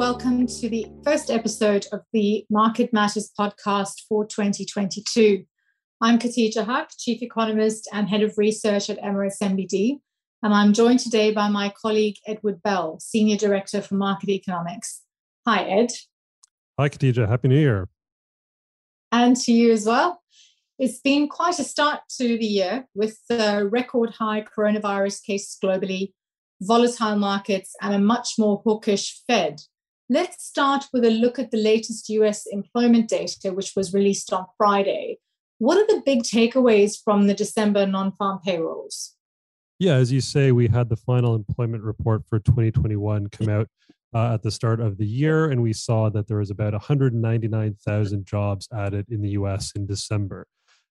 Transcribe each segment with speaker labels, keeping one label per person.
Speaker 1: welcome to the first episode of the Market Matters podcast for 2022. I'm Khatija Haque, Chief Economist and Head of Research at Emirates NBD, and I'm joined today by my colleague Edward Bell, Senior Director for Market Economics. Hi, Ed.
Speaker 2: Hi, Khatija. Happy New Year.
Speaker 1: And to you as well. It's been quite a start to the year with the record high coronavirus cases globally, volatile markets, and a much more hawkish Fed. Let's start with a look at the latest US employment data, which was released on Friday. What are the big takeaways from the December non farm payrolls?
Speaker 2: Yeah, as you say, we had the final employment report for 2021 come out uh, at the start of the year, and we saw that there was about 199,000 jobs added in the US in December.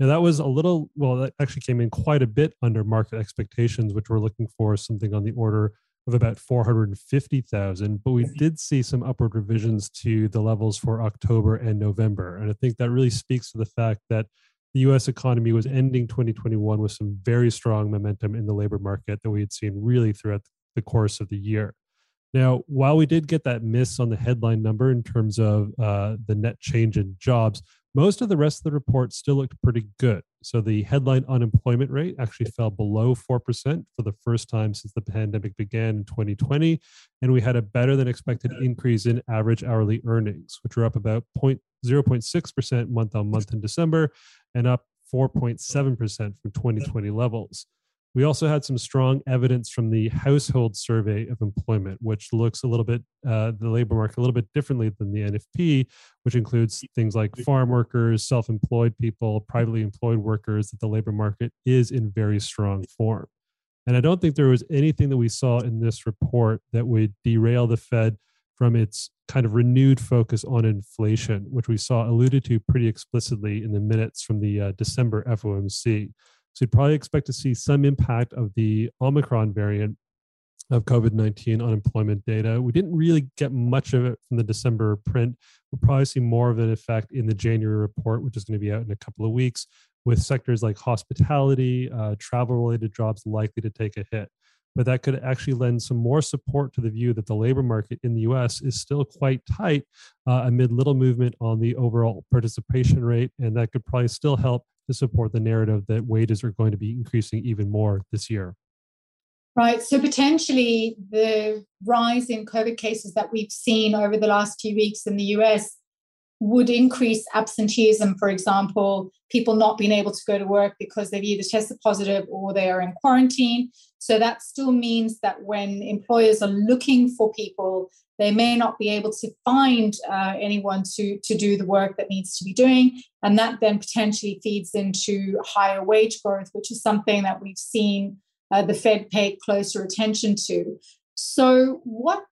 Speaker 2: Now, that was a little, well, that actually came in quite a bit under market expectations, which were looking for something on the order of about 450,000. But we did see some upward revisions to the levels for October and November. And I think that really speaks to the fact that the US economy was ending 2021 with some very strong momentum in the labor market that we had seen really throughout the course of the year. Now, while we did get that miss on the headline number in terms of uh, the net change in jobs, most of the rest of the report still looked pretty good. So the headline unemployment rate actually fell below 4% for the first time since the pandemic began in 2020. And we had a better than expected increase in average hourly earnings, which were up about 0.6% month on month in December and up 4.7% from 2020 levels. We also had some strong evidence from the household survey of employment, which looks a little bit, uh, the labor market a little bit differently than the NFP, which includes things like farm workers, self employed people, privately employed workers, that the labor market is in very strong form. And I don't think there was anything that we saw in this report that would derail the Fed from its kind of renewed focus on inflation, which we saw alluded to pretty explicitly in the minutes from the uh, December FOMC. So you'd probably expect to see some impact of the Omicron variant of COVID 19 on employment data. We didn't really get much of it from the December print. We'll probably see more of an effect in the January report, which is going to be out in a couple of weeks, with sectors like hospitality, uh, travel related jobs likely to take a hit. But that could actually lend some more support to the view that the labor market in the US is still quite tight uh, amid little movement on the overall participation rate. And that could probably still help to support the narrative that wages are going to be increasing even more this year.
Speaker 1: Right. So potentially the rise in COVID cases that we've seen over the last few weeks in the US would increase absenteeism, for example, people not being able to go to work because they've either tested positive or they are in quarantine. So that still means that when employers are looking for people, they may not be able to find uh, anyone to, to do the work that needs to be doing. And that then potentially feeds into higher wage growth, which is something that we've seen uh, the Fed pay closer attention to. So, what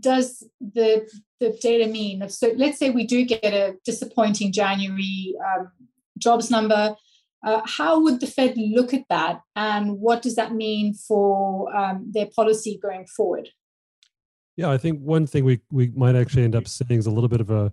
Speaker 1: does the the data mean? So let's say we do get a disappointing January um, jobs number. Uh, how would the Fed look at that, and what does that mean for um, their policy going forward?
Speaker 2: Yeah, I think one thing we we might actually end up seeing is a little bit of a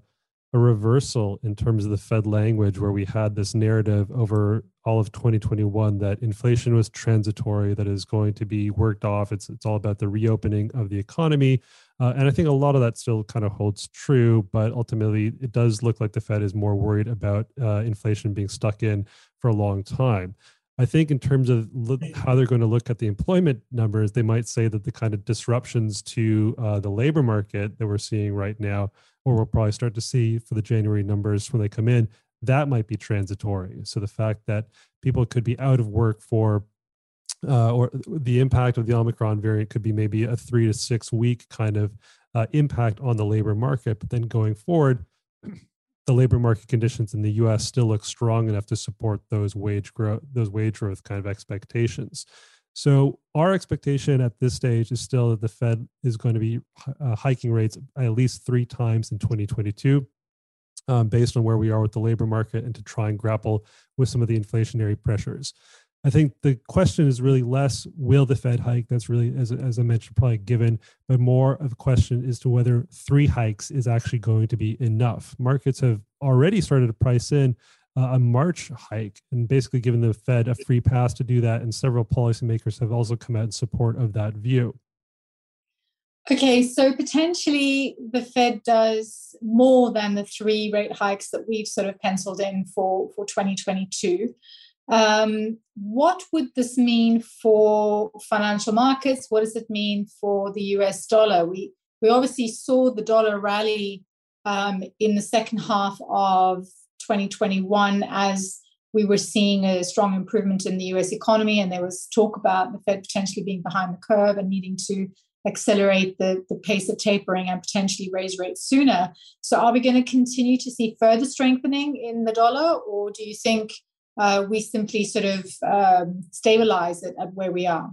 Speaker 2: a reversal in terms of the Fed language, where we had this narrative over all of 2021 that inflation was transitory, that is going to be worked off. It's it's all about the reopening of the economy, uh, and I think a lot of that still kind of holds true. But ultimately, it does look like the Fed is more worried about uh, inflation being stuck in for a long time. I think in terms of look, how they're going to look at the employment numbers, they might say that the kind of disruptions to uh, the labor market that we're seeing right now, or we'll probably start to see for the January numbers when they come in, that might be transitory. So the fact that people could be out of work for, uh, or the impact of the Omicron variant could be maybe a three to six week kind of uh, impact on the labor market. But then going forward, the labor market conditions in the U.S. still look strong enough to support those wage growth, those wage growth kind of expectations. So our expectation at this stage is still that the Fed is going to be uh, hiking rates at least three times in 2022, um, based on where we are with the labor market, and to try and grapple with some of the inflationary pressures. I think the question is really less will the Fed hike? That's really, as, as I mentioned, probably given, but more of a question as to whether three hikes is actually going to be enough. Markets have already started to price in uh, a March hike and basically given the Fed a free pass to do that. And several policymakers have also come out in support of that view.
Speaker 1: Okay, so potentially the Fed does more than the three rate hikes that we've sort of penciled in for, for 2022. Um, what would this mean for financial markets? What does it mean for the US dollar? We, we obviously saw the dollar rally um, in the second half of 2021 as we were seeing a strong improvement in the US economy, and there was talk about the Fed potentially being behind the curve and needing to accelerate the, the pace of tapering and potentially raise rates sooner. So, are we going to continue to see further strengthening in the dollar, or do you think uh, we simply sort of um, stabilize it at where we are?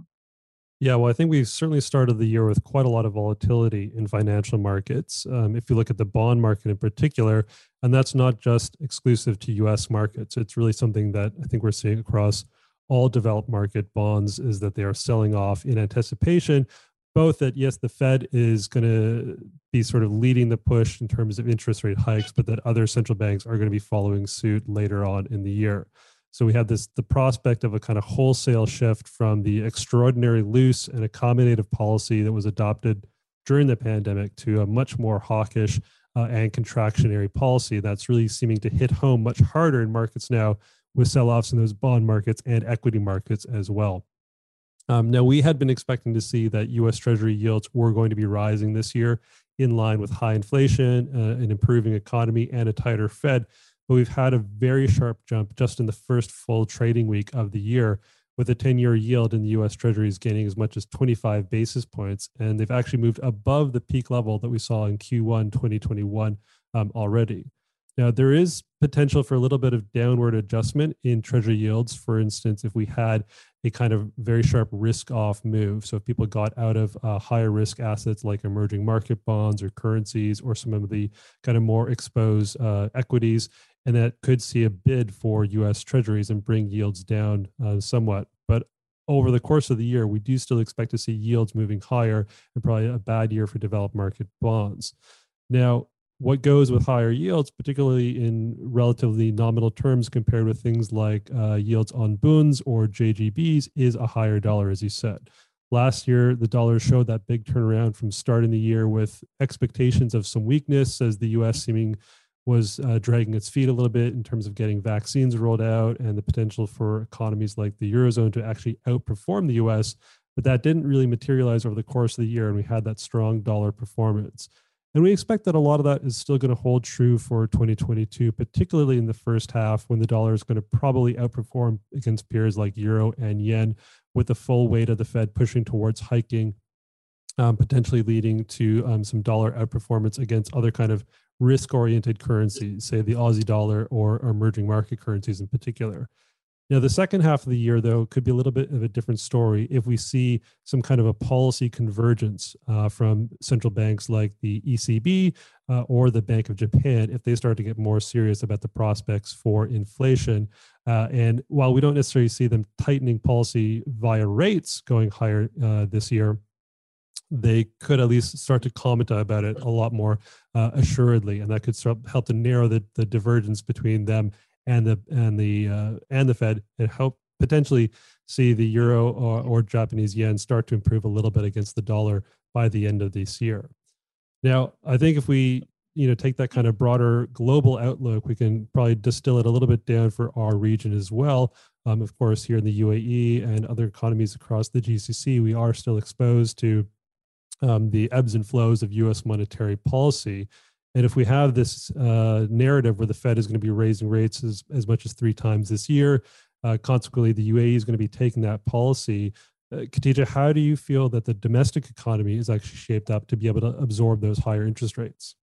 Speaker 2: Yeah, well, I think we certainly started the year with quite a lot of volatility in financial markets. Um, if you look at the bond market in particular, and that's not just exclusive to US markets, it's really something that I think we're seeing across all developed market bonds is that they are selling off in anticipation both that yes, the Fed is going to be sort of leading the push in terms of interest rate hikes, but that other central banks are going to be following suit later on in the year. So we have this the prospect of a kind of wholesale shift from the extraordinary loose and accommodative policy that was adopted during the pandemic to a much more hawkish uh, and contractionary policy that's really seeming to hit home much harder in markets now with sell-offs in those bond markets and equity markets as well. Um, now, we had been expecting to see that US Treasury yields were going to be rising this year in line with high inflation, uh, an improving economy, and a tighter Fed. But we've had a very sharp jump just in the first full trading week of the year, with a 10 year yield in the US Treasuries gaining as much as 25 basis points. And they've actually moved above the peak level that we saw in Q1 2021 um, already. Now, there is potential for a little bit of downward adjustment in treasury yields. For instance, if we had a kind of very sharp risk off move. So if people got out of uh, higher risk assets like emerging market bonds or currencies or some of the kind of more exposed uh, equities, and that could see a bid for US treasuries and bring yields down uh, somewhat. But over the course of the year, we do still expect to see yields moving higher and probably a bad year for developed market bonds. Now, what goes with higher yields, particularly in relatively nominal terms compared with things like uh, yields on bunds or JGBs, is a higher dollar, as you said. Last year, the dollar showed that big turnaround from starting the year with expectations of some weakness as the US seeming was uh, dragging its feet a little bit in terms of getting vaccines rolled out and the potential for economies like the Eurozone to actually outperform the US. But that didn't really materialize over the course of the year, and we had that strong dollar performance. And we expect that a lot of that is still going to hold true for 2022, particularly in the first half when the dollar is going to probably outperform against peers like euro and yen, with the full weight of the Fed pushing towards hiking, um, potentially leading to um, some dollar outperformance against other kind of risk-oriented currencies, say the Aussie dollar or emerging market currencies in particular. Now, the second half of the year, though, could be a little bit of a different story if we see some kind of a policy convergence uh, from central banks like the ECB uh, or the Bank of Japan if they start to get more serious about the prospects for inflation. Uh, and while we don't necessarily see them tightening policy via rates going higher uh, this year, they could at least start to comment about it a lot more uh, assuredly, and that could help to narrow the, the divergence between them and the and the uh, and the Fed and help potentially see the euro or, or Japanese yen start to improve a little bit against the dollar by the end of this year. Now, I think if we you know take that kind of broader global outlook, we can probably distill it a little bit down for our region as well. Um, of course, here in the UAE and other economies across the GCC, we are still exposed to um, the ebbs and flows of U.S. monetary policy. And if we have this uh, narrative where the Fed is going to be raising rates as, as much as three times this year, uh, consequently, the UAE is going to be taking that policy. Uh, Khatija, how do you feel that the domestic economy is actually shaped up to be able to absorb those higher interest rates?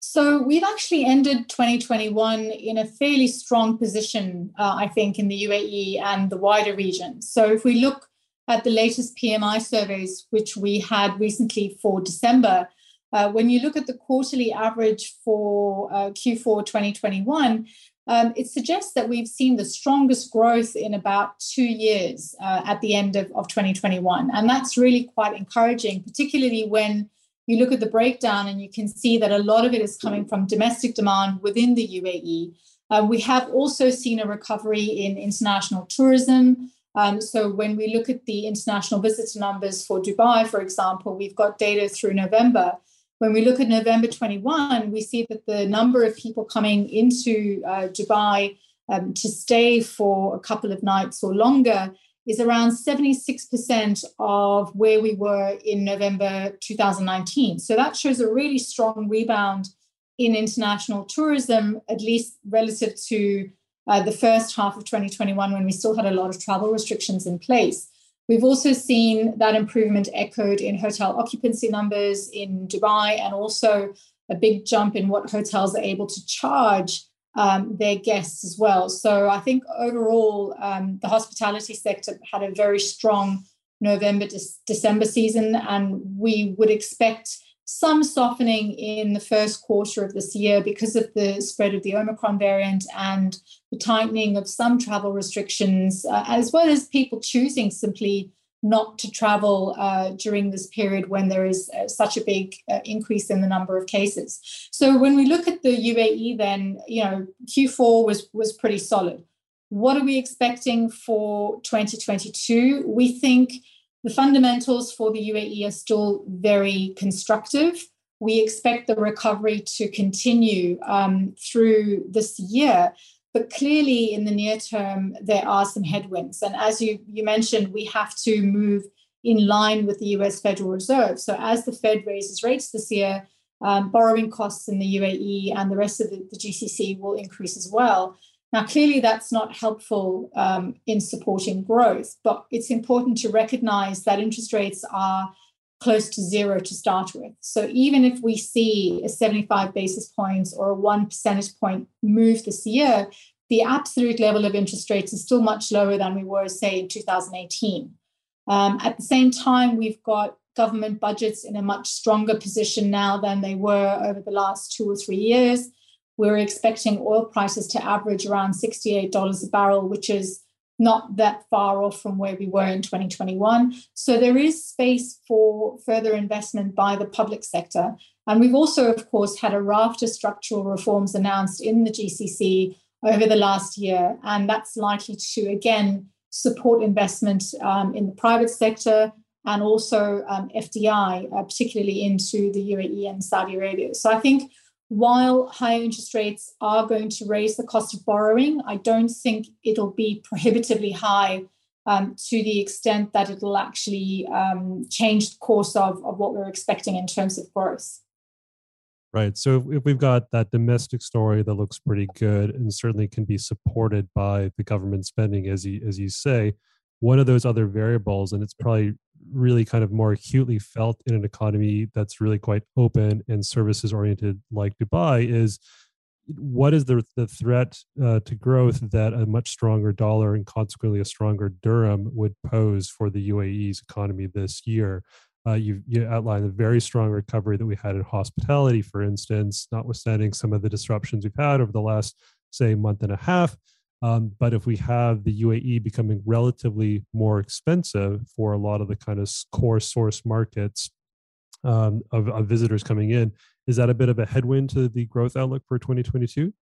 Speaker 1: So we've actually ended 2021 in a fairly strong position, uh, I think, in the UAE and the wider region. So if we look at the latest PMI surveys, which we had recently for December, uh, when you look at the quarterly average for uh, Q4 2021, um, it suggests that we've seen the strongest growth in about two years uh, at the end of, of 2021. And that's really quite encouraging, particularly when you look at the breakdown and you can see that a lot of it is coming from domestic demand within the UAE. Uh, we have also seen a recovery in international tourism. Um, so when we look at the international visitor numbers for Dubai, for example, we've got data through November. When we look at November 21, we see that the number of people coming into uh, Dubai um, to stay for a couple of nights or longer is around 76% of where we were in November 2019. So that shows a really strong rebound in international tourism, at least relative to uh, the first half of 2021 when we still had a lot of travel restrictions in place. We've also seen that improvement echoed in hotel occupancy numbers in Dubai and also a big jump in what hotels are able to charge um, their guests as well. So I think overall, um, the hospitality sector had a very strong November, de- December season, and we would expect some softening in the first quarter of this year because of the spread of the Omicron variant and the tightening of some travel restrictions, uh, as well as people choosing simply not to travel uh, during this period when there is uh, such a big uh, increase in the number of cases. So when we look at the UAE, then you know Q4 was was pretty solid. What are we expecting for 2022? We think the fundamentals for the UAE are still very constructive. We expect the recovery to continue um, through this year. But clearly, in the near term, there are some headwinds. And as you, you mentioned, we have to move in line with the US Federal Reserve. So, as the Fed raises rates this year, um, borrowing costs in the UAE and the rest of the, the GCC will increase as well. Now, clearly, that's not helpful um, in supporting growth, but it's important to recognize that interest rates are close to zero to start with. So, even if we see a 75 basis points or a one percentage point move this year, the absolute level of interest rates is still much lower than we were, say, in 2018. Um, at the same time, we've got government budgets in a much stronger position now than they were over the last two or three years. We're expecting oil prices to average around $68 a barrel, which is not that far off from where we were in 2021. So there is space for further investment by the public sector. And we've also, of course, had a raft of structural reforms announced in the GCC over the last year. And that's likely to, again, support investment um, in the private sector and also um, FDI, uh, particularly into the UAE and Saudi Arabia. So I think while higher interest rates are going to raise the cost of borrowing, I don't think it'll be prohibitively high um, to the extent that it'll actually um, change the course of, of what we're expecting in terms of growth.
Speaker 2: Right. So if we've got that domestic story that looks pretty good and certainly can be supported by the government spending, as you as you say, one of those other variables, and it's probably really kind of more acutely felt in an economy that's really quite open and services oriented like Dubai is what is the, the threat uh, to growth that a much stronger dollar and consequently a stronger dirham would pose for the UAE's economy this year? Uh, you, you outlined the very strong recovery that we had in hospitality, for instance, notwithstanding some of the disruptions we've had over the last, say, month and a half. Um, but if we have the UAE becoming relatively more expensive for a lot of the kind of core source markets um, of, of visitors coming in, is that a bit of a headwind to the growth outlook for 2022?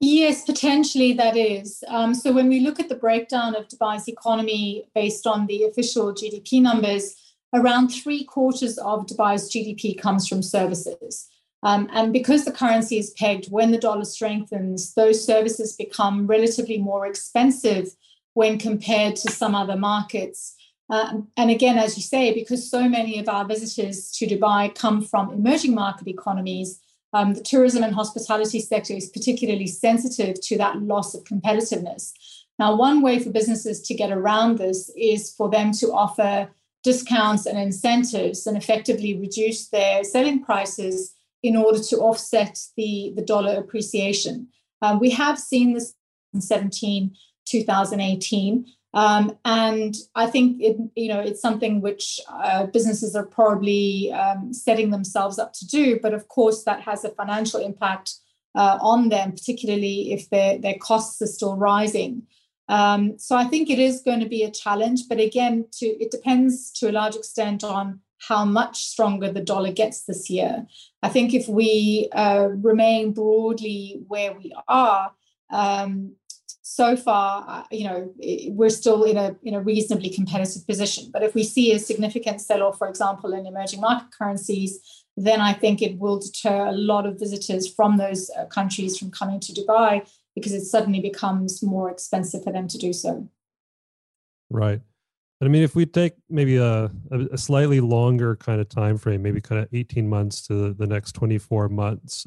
Speaker 1: Yes, potentially that is. Um, so when we look at the breakdown of Dubai's economy based on the official GDP numbers, around three quarters of Dubai's GDP comes from services. Um, and because the currency is pegged, when the dollar strengthens, those services become relatively more expensive when compared to some other markets. Uh, and again, as you say, because so many of our visitors to Dubai come from emerging market economies, um, the tourism and hospitality sector is particularly sensitive to that loss of competitiveness. Now, one way for businesses to get around this is for them to offer discounts and incentives and effectively reduce their selling prices in order to offset the, the dollar appreciation. Um, we have seen this in 17, 2018. Um, and I think it, you know it's something which uh, businesses are probably um, setting themselves up to do. But of course, that has a financial impact uh, on them, particularly if their their costs are still rising. Um, so I think it is going to be a challenge. But again, to it depends to a large extent on how much stronger the dollar gets this year. I think if we uh, remain broadly where we are, um, so far, uh, you know, we're still in a in a reasonably competitive position. But if we see a significant sell-off, for example, in emerging market currencies, then I think it will deter a lot of visitors from those uh, countries from coming to Dubai because it suddenly becomes more expensive for them to do so.
Speaker 2: Right. I mean, if we take maybe a, a slightly longer kind of time frame, maybe kind of 18 months to the next 24 months,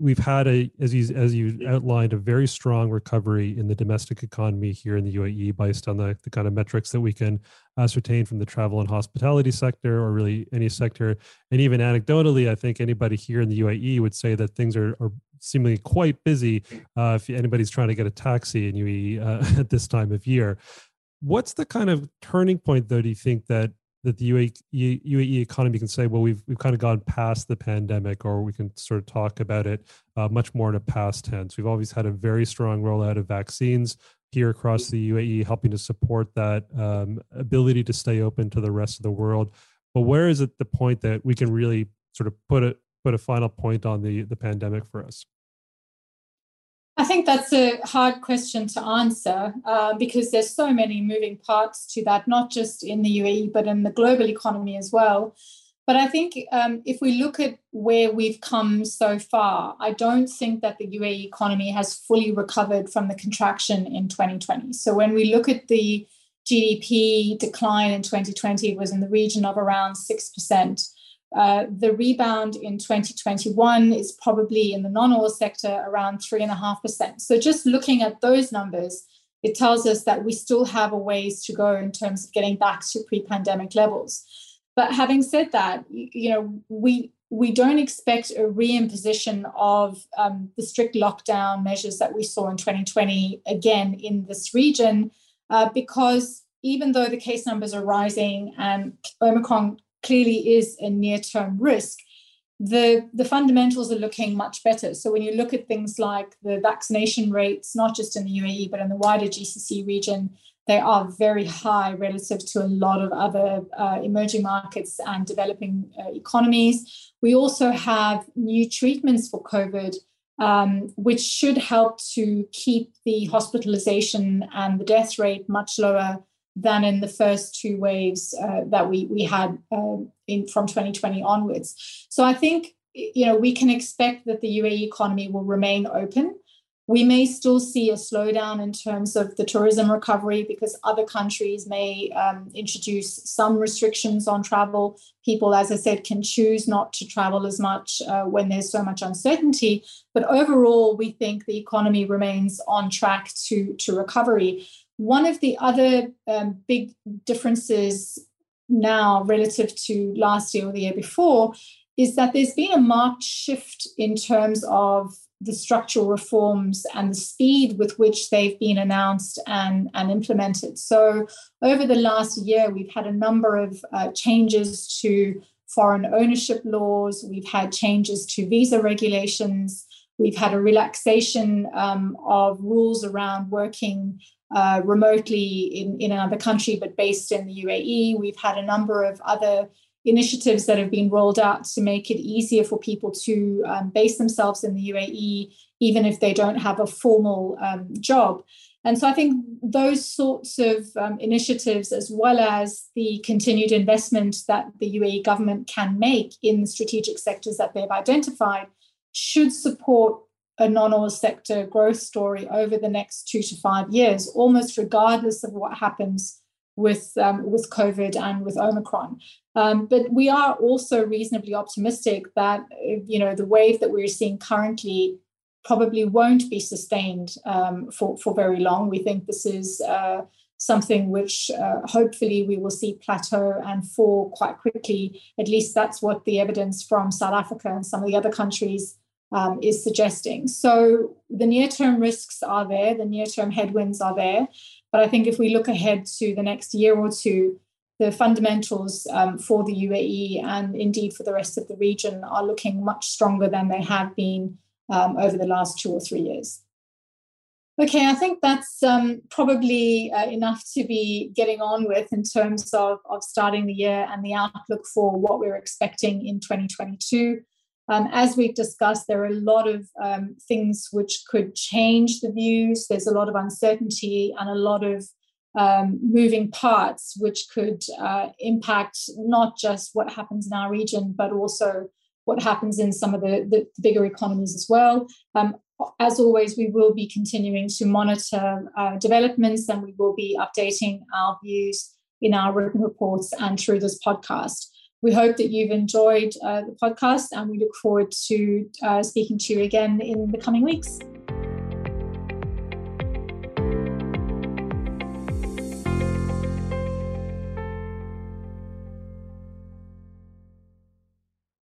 Speaker 2: we've had a as you as you outlined a very strong recovery in the domestic economy here in the UAE based on the, the kind of metrics that we can ascertain from the travel and hospitality sector or really any sector. And even anecdotally I think anybody here in the UAE would say that things are, are seemingly quite busy uh, if anybody's trying to get a taxi in UAE uh, at this time of year what's the kind of turning point though do you think that that the UAE, UAE economy can say, well, we've we've kind of gone past the pandemic, or we can sort of talk about it uh, much more in a past tense. We've always had a very strong rollout of vaccines here across the UAE, helping to support that um, ability to stay open to the rest of the world. But where is it the point that we can really sort of put a put a final point on the the pandemic for us?
Speaker 1: I think that's a hard question to answer uh, because there's so many moving parts to that, not just in the UAE, but in the global economy as well. But I think um, if we look at where we've come so far, I don't think that the UAE economy has fully recovered from the contraction in 2020. So when we look at the GDP decline in 2020, it was in the region of around 6%. Uh, the rebound in 2021 is probably in the non oil sector around 3.5%. So, just looking at those numbers, it tells us that we still have a ways to go in terms of getting back to pre pandemic levels. But having said that, you know, we we don't expect a reimposition of um, the strict lockdown measures that we saw in 2020 again in this region, uh, because even though the case numbers are rising and Omicron clearly is a near-term risk, the, the fundamentals are looking much better. So when you look at things like the vaccination rates, not just in the UAE, but in the wider GCC region, they are very high relative to a lot of other uh, emerging markets and developing uh, economies. We also have new treatments for COVID, um, which should help to keep the hospitalization and the death rate much lower than in the first two waves uh, that we we had uh, in from 2020 onwards. So I think you know we can expect that the UAE economy will remain open. We may still see a slowdown in terms of the tourism recovery because other countries may um, introduce some restrictions on travel. People, as I said, can choose not to travel as much uh, when there's so much uncertainty. But overall, we think the economy remains on track to, to recovery. One of the other um, big differences now relative to last year or the year before is that there's been a marked shift in terms of the structural reforms and the speed with which they've been announced and, and implemented. So, over the last year, we've had a number of uh, changes to foreign ownership laws, we've had changes to visa regulations, we've had a relaxation um, of rules around working uh, remotely in, in another country but based in the UAE. We've had a number of other initiatives that have been rolled out to make it easier for people to um, base themselves in the UAE, even if they don't have a formal um, job. And so I think those sorts of um, initiatives, as well as the continued investment that the UAE government can make in the strategic sectors that they've identified, should support a non-oil sector growth story over the next two to five years, almost regardless of what happens with um, with COVID and with Omicron. Um, but we are also reasonably optimistic that you know the wave that we're seeing currently probably won't be sustained um, for for very long. We think this is. Uh, something which uh, hopefully we will see plateau and fall quite quickly. At least that's what the evidence from South Africa and some of the other countries um, is suggesting. So the near term risks are there, the near term headwinds are there. But I think if we look ahead to the next year or two, the fundamentals um, for the UAE and indeed for the rest of the region are looking much stronger than they have been um, over the last two or three years. Okay, I think that's um, probably uh, enough to be getting on with in terms of, of starting the year and the outlook for what we're expecting in 2022. Um, as we've discussed, there are a lot of um, things which could change the views. There's a lot of uncertainty and a lot of um, moving parts which could uh, impact not just what happens in our region, but also what happens in some of the, the bigger economies as well. Um, as always, we will be continuing to monitor uh, developments and we will be updating our views in our written reports and through this podcast. We hope that you've enjoyed uh, the podcast and we look forward to uh, speaking to you again in the coming weeks.